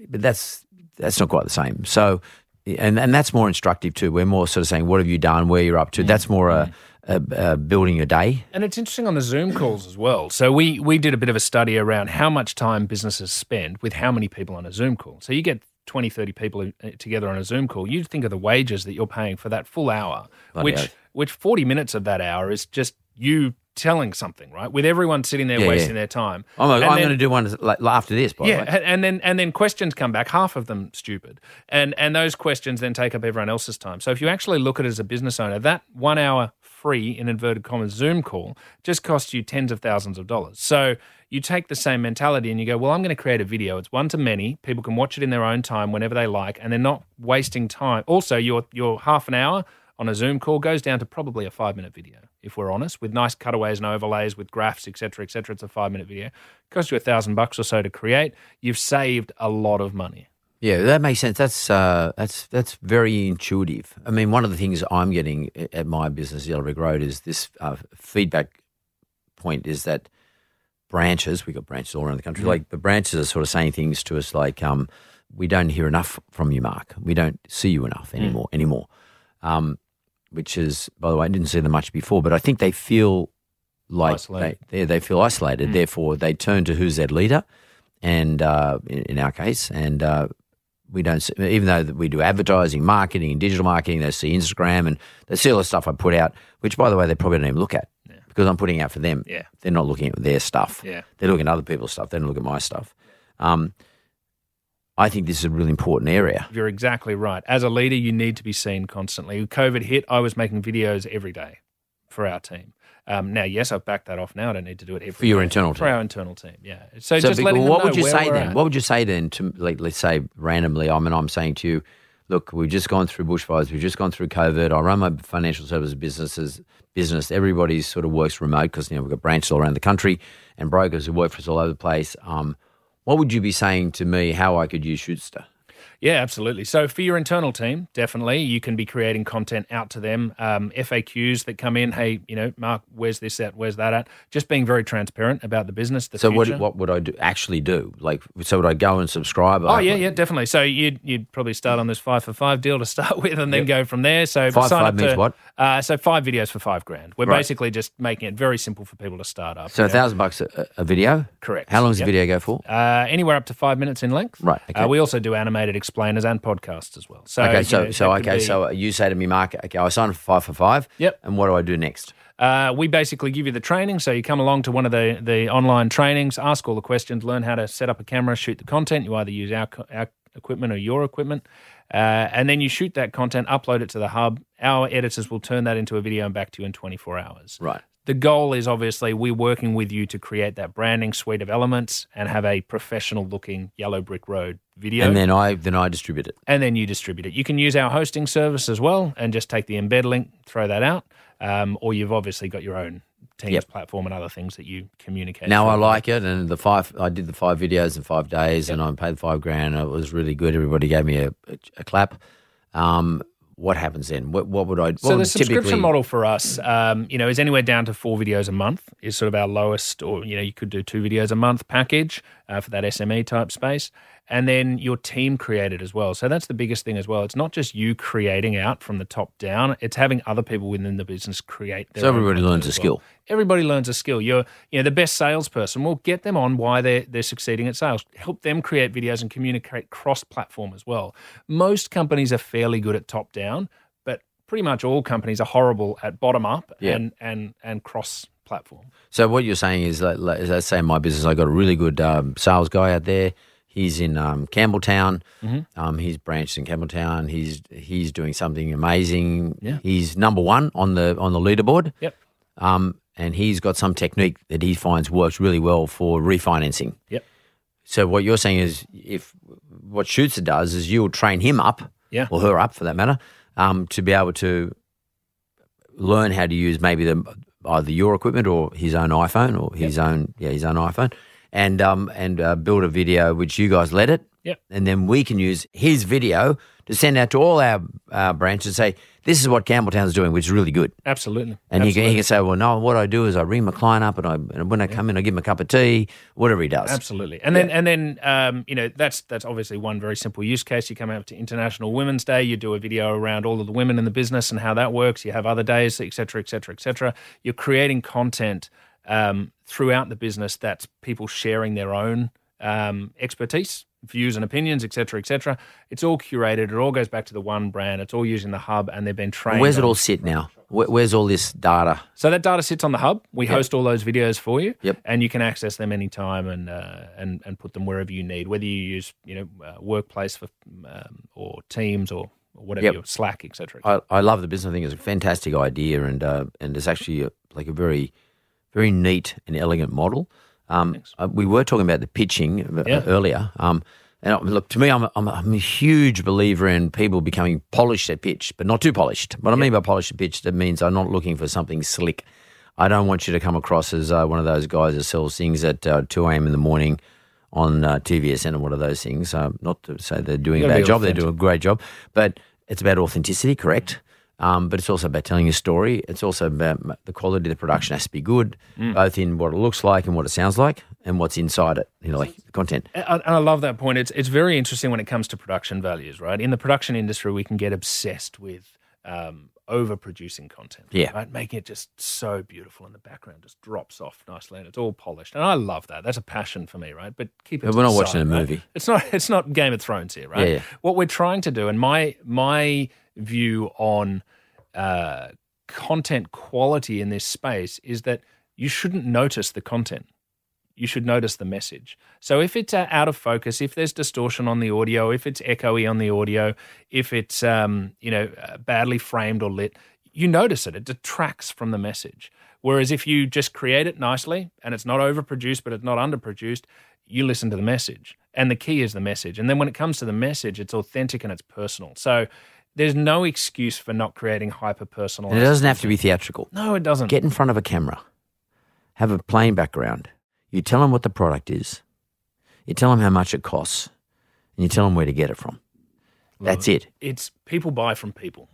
but that's that's not quite the same. So, and and that's more instructive too. We're more sort of saying, what have you done? Where you're up to? That's more a, a, a building your day. And it's interesting on the Zoom calls as well. So we we did a bit of a study around how much time businesses spend with how many people on a Zoom call. So you get 20, 30 people uh, together on a Zoom call. You think of the wages that you're paying for that full hour, Bloody which oath. which 40 minutes of that hour is just you telling something, right? With everyone sitting there Yeah, wasting yeah. their time. I'm, And I'm going to do one like, after this. By yeah, the way. and- and then and then questions come back, half of them stupid, and and those questions then take up everyone else's time. So if you actually look at it as a business owner, that one hour free in inverted commas Zoom call just costs you tens of thousands of dollars. So you take the same mentality and you go, well, I'm going to create a video. It's one to many. People can watch it in their own time whenever they like, and they're not wasting time. Also, your your half an hour on a Zoom call goes down to probably a five minute video, if we're honest, with nice cutaways and overlays, with graphs, et cetera, et cetera. It's a five minute video. It costs you a thousand bucks or so to create. You've saved a lot of money. Yeah, that makes sense. That's uh, that's that's very intuitive. I mean, one of the things I'm getting at my business, Yellow Brick Road, is this uh, feedback point is that branches, we've got branches all around the country, like the branches are sort of saying things to us like, um, we don't hear enough from you, Mark. We don't see you enough anymore, anymore. Um, which is, by the way, I didn't see them much before, but I think they feel like Isolated. they, they, they feel isolated. Therefore, they turn to who's their leader, and uh, in, in our case, and uh, we don't even though we do advertising, marketing, and digital marketing. They see Instagram and they see all the stuff I put out, which, by the way, they probably don't even look at because I'm putting out for them. Yeah. they're not looking at their stuff. Yeah. they're looking at other people's stuff. They don't look at my stuff. Um, I think this is a really important area. You're exactly right. As a leader, you need to be seen constantly. When COVID hit, I was making videos every day for our team. Um, now, yes, I've backed that off now. I don't need to do it every For your day. internal For team. our internal team, yeah. So, So, just big- letting what would you say then? at. What would you say then to, like, let's say randomly? I mean, I'm saying to you, look, we've just gone through bushfires, we've just gone through COVID. I run my financial services businesses business. Everybody sort of works remote because you know we've got branches all around the country and brokers who work for us all over the place. Um, what would you be saying to me? How I could use Shootsta? Yeah, absolutely. So for your internal team, definitely, you can be creating content out to them. Um, FAQs that come in, hey, you know, Mark, where's this at? Where's that at? Just being very transparent about the business. The So what future. what would I do, actually do? Like, so would I go and subscribe? Oh yeah, yeah, definitely. So you'd you'd probably start on this five for five deal to start with, and then go from there. So Five sign five up means to, what? Uh, so five videos for five grand. We're Right. basically just making it very simple for people to start up. So a know. thousand bucks a, a video. Correct. How long does Yep. the video go for? Uh, anywhere up to five minutes in length. Right, okay. Uh, we also do animated explainers and podcasts as well. So okay, you so know, so okay, be- so you say to me, Mark, okay, I signed up for five for five. Yep. And what do I do next? Uh, we basically give you the training. So you come along to one of the, the online trainings, ask all the questions, learn how to set up a camera, shoot the content. You either use our, our equipment or your equipment. Uh, and then you shoot that content, upload it to the hub. Our editors will turn that into a video and back to you in 24 hours. Right. The goal is obviously we're working with you to create that branding suite of elements and have a professional looking yellow brick road video. And then I then I distribute it. and then you distribute it. You can use our hosting service as well and just take the embed link, throw that out. Um, or you've obviously got your own Teams Yep. platform and other things that you communicate. Now I like it, and the five I did the five videos in five days, and I paid five grand. It was really good. Everybody gave me a, a, a clap. Um, what happens then? What, what would I? What So the subscription typically- model for us, um, you know, is anywhere down to four videos a month is sort of our lowest, or you know, you could do two videos a month package uh, for that SME type space, and then your team created as well. So that's the biggest thing as well. It's not just you creating out from the top down; it's having other people within the business create. Their So everybody learns a as skill. Everybody learns a skill. You're, you know, the best salesperson. Well, get them on why they're they're succeeding at sales. Help them create videos and communicate cross-platform as well. Most companies are fairly good at top-down, but pretty much all companies are horrible at bottom-up Yeah. and and and cross-platform. So what you're saying is, like, let's say in my business, I got a really good um, sales guy out there. He's in um, Campbelltown. Mm-hmm. Um, he's branched in Campbelltown. He's he's doing something amazing. Yeah. He's number one on the on the leaderboard. Yep. Um, and he's got some technique that he finds works really well for refinancing. Yep. So what you're saying is, if what Shootsta does is you'll train him up, Yeah. or her up for that matter, um, to be able to learn how to use maybe the either your equipment or his own iPhone or his own yeah his own iPhone, and um and uh, build a video which you guys let it, Yep. and then we can use his video to send out to all our uh, branches and say this is what Campbelltown's doing, which is really good. Absolutely. And he can, he can say, well, no, what I do is I ring my client up and, I, and when I come in, I give him a cup of tea, whatever he does. Absolutely, and then and then um, you know that's that's obviously one very simple use case. You come out to International Women's Day, you do a video around all of the women in the business and how that works. You have other days, et cetera, et cetera, et cetera. You're creating content um, throughout the business that's people sharing their own um, expertise, views, and opinions, et cetera, et cetera. It's all curated. It all goes back to the one brand. It's all using the hub, and they've been trained. Where's it all sit now? Where's all this data? So that data sits on the hub. We host all those videos for you, Yep. and you can access them anytime and uh, and and put them wherever you need. Whether you use you know uh, workplace for um, or Teams or, or whatever Yep. your Slack, etc. I, I love the business. I think it's a fantastic idea, and uh, and it's actually a, like a very, very neat and elegant model. Um, uh, we were talking about the pitching uh, Yeah. earlier. Um, and look, to me, I'm a, I'm, a, I'm a huge believer in people becoming polished at pitch, but not too polished. What I mean by polished at pitch, that means I'm not looking for something slick. I don't want you to come across as uh, one of those guys that sells things at uh, 2 a.m. in the morning on uh, TVSN and one of those things. Uh, not to say they're doing a bad job, they're doing a great job, but it's about authenticity, correct? Um, but it's also about telling a story. It's also about the quality of the production has to be good, both in what it looks like and what it sounds like, and what's inside it. You know, like the content. And I love that point. It's it's very interesting when it comes to production values, right? In the production industry, we can get obsessed with um, overproducing content, Yeah. right? Making it just so beautiful, and the background just drops off nicely, and it's all polished. And I love that. That's a passion for me, right? But keep it. But we're not watching side, a right? movie. It's not. It's not Game of Thrones here, right? Yeah, yeah. What we're trying to do, and my my view on uh, content quality in this space is that you shouldn't notice the content you should notice the message. So if it's uh, out of focus, if there's distortion on the audio, if it's echoey on the audio, if it's um, you know uh, badly framed or lit, you notice it. It detracts from the message. Whereas if you just create it nicely and it's not overproduced but it's not underproduced, you listen to the message. And the key is the message. And then when it comes to the message, it's authentic and it's personal. So there's no excuse for not creating hyper personalized. It doesn't have to be theatrical. No, it doesn't. Get in front of a camera, have a plain background. You tell them what the product is, you tell them how much it costs, and you tell them where to get it from. That's it. It's people buy from people.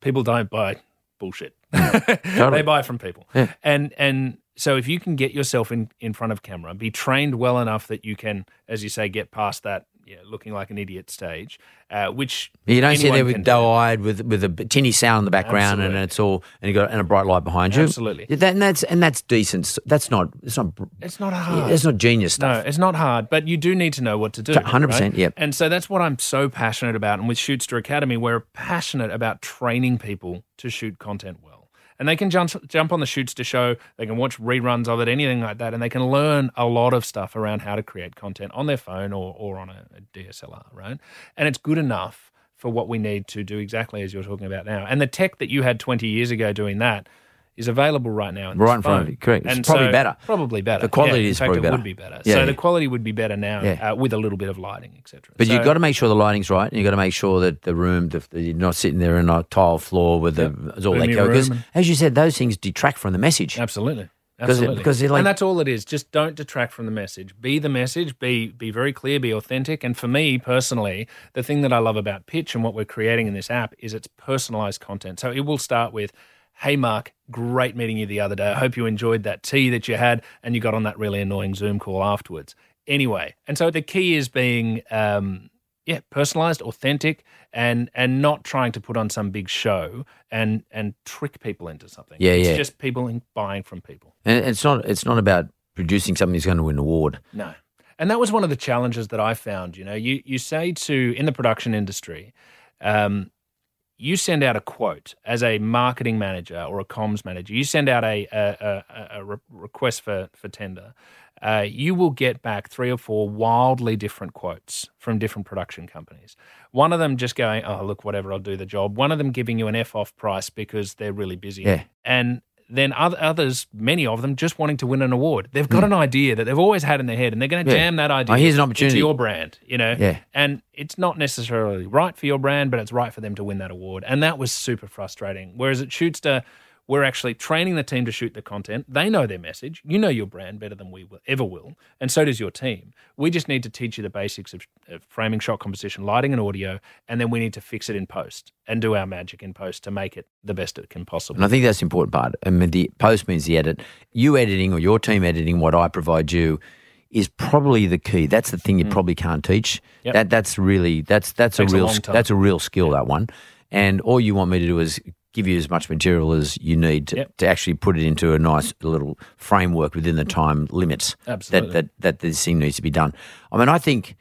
People don't buy bullshit. they buy from people. Yeah. And and so if you can get yourself in, in front of camera, be trained well enough that you can, as you say, get past that yeah, looking like an idiot stage, uh, which You don't sit anyone there with do. doe-eyed with with a tinny sound in the background, and it's all and you got and a bright light behind you. Absolutely. Yeah, That, and that's and that's decent. That's not. It's not. It's not hard. It's not genius stuff. No, it's not hard, but you do need to know what to do. 100%, right? yep. And so that's what I'm so passionate about. And with Shootsta Academy, we're passionate about training people to shoot content well. And they can jump jump on the shoots to show, they can watch reruns of it, anything like that, and they can learn a lot of stuff around how to create content on their phone or, or on a, a DSLR, right? And it's good enough for what we need to do exactly as you're talking about now. And the tech that you had 20 years ago doing that is available right now. In Right in front of you, correct. It's And probably so- better. Probably better. The quality Yeah, is fact, probably it better. would be better. Yeah, so yeah. the quality would be better now Yeah. uh, with a little bit of lighting, etc. But so, you've got to make sure the lighting's right, and you've got to make sure that the room, the, the, you're not sitting there in a tile floor with the it's all. Because, as you said, those things detract from the message. Absolutely. it- Absolutely. because like- and that's all it is. Just don't detract from the message. Be the message. Be be very clear. Be authentic. And for me personally, the thing that I love about Pitch and what we're creating in this app is it's personalized content. So it will start with, "Hey Mark, great meeting you the other day. I hope you enjoyed that tea that you had, and you got on that really annoying Zoom call afterwards." Anyway, and so the key is being. Um, yeah, personalized, authentic, and and not trying to put on some big show and and trick people into something. Yeah, it's yeah. just people in, buying from people. And it's not. It's not about producing something that's going to win an award. No. And that was one of the challenges that I found. You know, you, you say to, in the production industry, um, you send out a quote as a marketing manager or a comms manager, you send out a, a, a, a re- request for, for tender. Uh, you will get back three or four wildly different quotes from different production companies. One of them just going, oh, look, whatever, I'll do the job. One of them giving you an F off price because they're really busy. Yeah. And then others, many of them, just wanting to win an award. They've got an idea that they've always had in their head, and they're going to. Yeah. jam that idea. Oh, here's an into opportunity. your brand, you know. Yeah. And it's not necessarily right for your brand, but it's right for them to win that award. And that was super frustrating. Whereas at Shootsta, we're actually training the team to shoot the content. They know their message. You know your brand better than we will, ever will, and so does your team. We just need to teach you the basics of, of framing, shot composition, lighting, and audio, and then we need to fix it in post and do our magic in post to make it the best it can possibly. And I think that's the important part. I mean, the post means the edit. You editing or your team editing what I provide you is probably the key. That's the thing you probably can't teach. Mm. Yep. That that's really that's that's Takes a a real time. that's a real skill that one. And all you want me to do is give you as much material as you need to, Yep. to actually put it into a nice little framework within the time limits Absolutely. that, that that this thing needs to be done. I mean, I think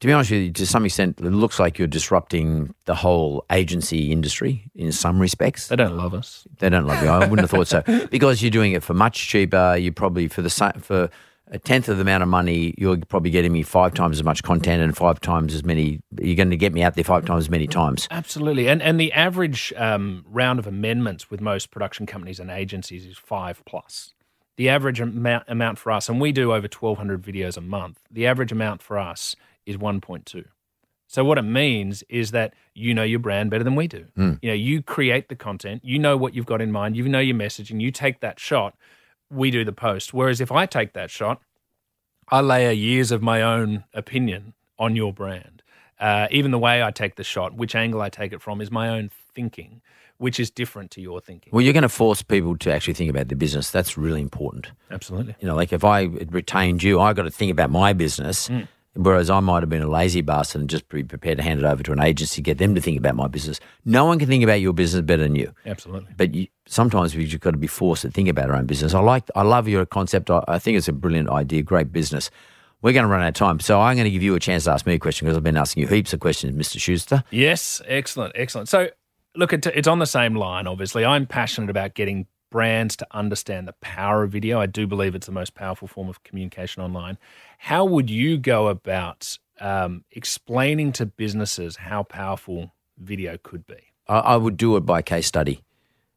to be honest with you, to some extent, it looks like you're disrupting the whole agency industry in some respects. they don't love us. They don't love you. I wouldn't have thought so because you're doing it for much cheaper. You probably for the for a tenth of the amount of money, you're probably getting me five times as much content and five times as many. You're going to get me out there five times as many times. Absolutely, and and the average um, round of amendments with most production companies and agencies is five plus. The average amount amount for us, and we do over twelve hundred videos a month. The average amount for us is one point two. So what it means is that you know your brand better than we do. You know, you create the content, you know what you've got in mind, you know your message, and you take that shot. We do the post. Whereas if I take that shot, I layer years of my own opinion on your brand. Uh, even the way I take the shot, which angle I take it from, is my own thinking, which is different to your thinking. Well, you're going to force people to actually think about their business. That's really important. Absolutely. You know, like if I retained you, I got to think about my business. Whereas I might have been a lazy bastard and just be prepared to hand it over to an agency, get them to think about my business. No one can think about your business better than you. Absolutely. but you, sometimes we've just got to be forced to think about our own business. I like, I love your concept. I, I think it's a brilliant idea, great business. We're going to run out of time, so I'm going to give you a chance to ask me a question because I've been asking you heaps of questions, Mr. Shootsta. Yes, excellent, excellent. So, look, it's on the same line, obviously. I'm passionate about getting brands to understand the power of video. I do believe it's the most powerful form of communication online. How would you go about um, explaining to businesses how powerful video could be? I, I would do it by case study.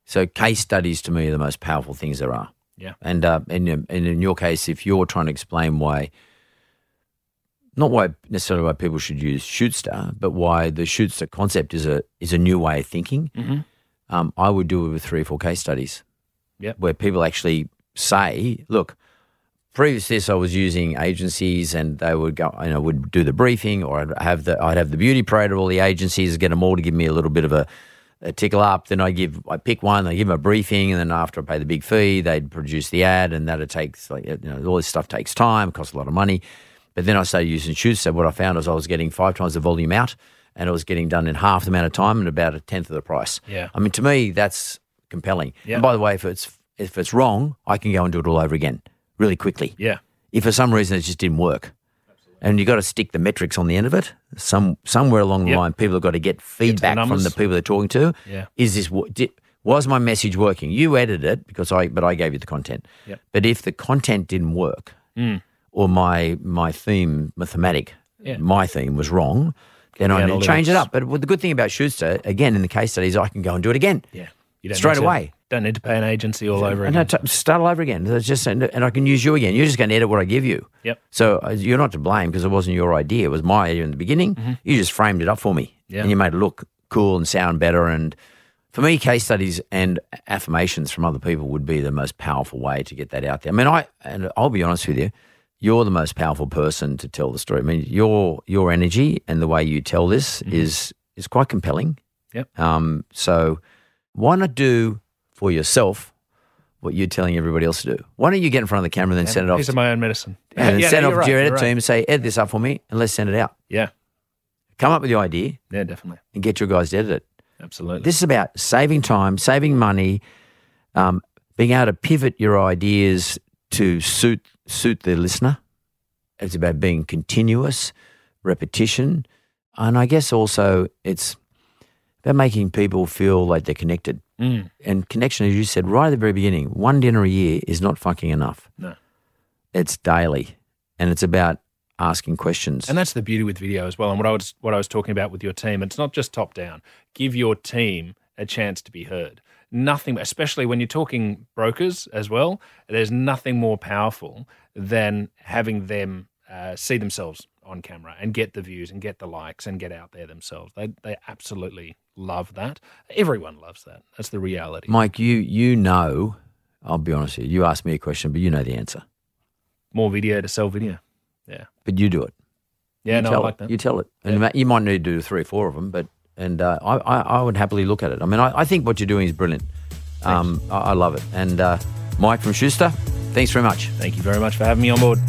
So case studies to me are the most powerful things there are. Yeah. And uh, and, and in your case, if you're trying to explain why, not why necessarily why people should use Shootsta, but why the Shootsta concept is a is a new way of thinking, um, I would do it with three or four case studies. Yep. Where people actually say, look, previous to this, I was using agencies, and they would go, you know, would do the briefing, or I'd have the I'd have the beauty parade of all the agencies, get them all to give me a little bit of a, a tickle up. Then I give I pick one, I give them a briefing, and then after I pay the big fee, they'd produce the ad, and that it takes like you know all this stuff takes time, costs a lot of money. But then I started using Shootsta. So what I found was I was getting five times the volume out, and it was getting done in half the amount of time and about a tenth of the price. Yeah. I mean, to me, that's compelling. Yeah. And by the way, if it's if it's wrong, I can go and do it all over again really quickly. Yeah. If for some reason it just didn't work, and you've got to stick the metrics on the end of it. Some somewhere along the Yep. line, people have got to get feedback from numbers. the people they're talking to. Yeah. Is this did, was my message working? You edited it because I, but I gave you the content. Yep. But if the content didn't work, mm. or my my theme, my thematic, Yeah. my theme was wrong, then the I need to change it up. But the good thing about Shootsta, again, in the case studies, I can go and do it again. Yeah. You don't Straight to- away. Don't need to pay an agency all over And again. I t- start all over again. Just, and, and I can use you again. You're just going to edit what I give you. Yep. So uh, you're not to blame because it wasn't your idea. It was my idea in the beginning. You just framed it up for me. Mm-hmm. Yeah. And you made it look cool and sound better. And for me, case studies and affirmations from other people would be the most powerful way to get that out there. I mean, I and I'll be honest with you, you're the most powerful person to tell the story. I mean, your your energy and the way you tell this is is quite compelling. Mm-hmm. Yep. Um, so why not do for yourself what you're telling everybody else to do? Why don't you get in front of the camera and then send it off Piece of my own medicine. and Yeah, send no, it off to your right, edit you're team and say, edit this up for me and let's send it out. Yeah. Come up with your idea Yeah, definitely. and get your guys to edit it. Absolutely. This is about saving time, saving money, um, being able to pivot your ideas to suit suit the listener. It's about being continuous, repetition, and I guess also it's about making people feel like they're connected. Mm. And connection, as you said right at the very beginning, one dinner a year is not fucking enough. No. It's daily, and it's about asking questions. And that's the beauty with video as well. And what I was what I was talking about with your team, it's not just top down. Give your team a chance to be heard. Nothing, especially when you're talking brokers as well. There's nothing more powerful than having them uh, see themselves on camera and get the views and get the likes and get out there themselves. They they absolutely love that. Everyone loves that. That's the reality. Mike, you you know, I'll be honest with you. You asked me a question, but you know the answer. more video to sell video. Yeah, But you do it. yeah. you no, I like it. that. You tell it, and ma- you might need to do three or four of them, but and uh, I, I I would happily look at it. I mean, I, I think what you're doing is brilliant. Um, I, I love it. And uh, Mike from Shootsta, thanks very much. Thank you very much for having me on board.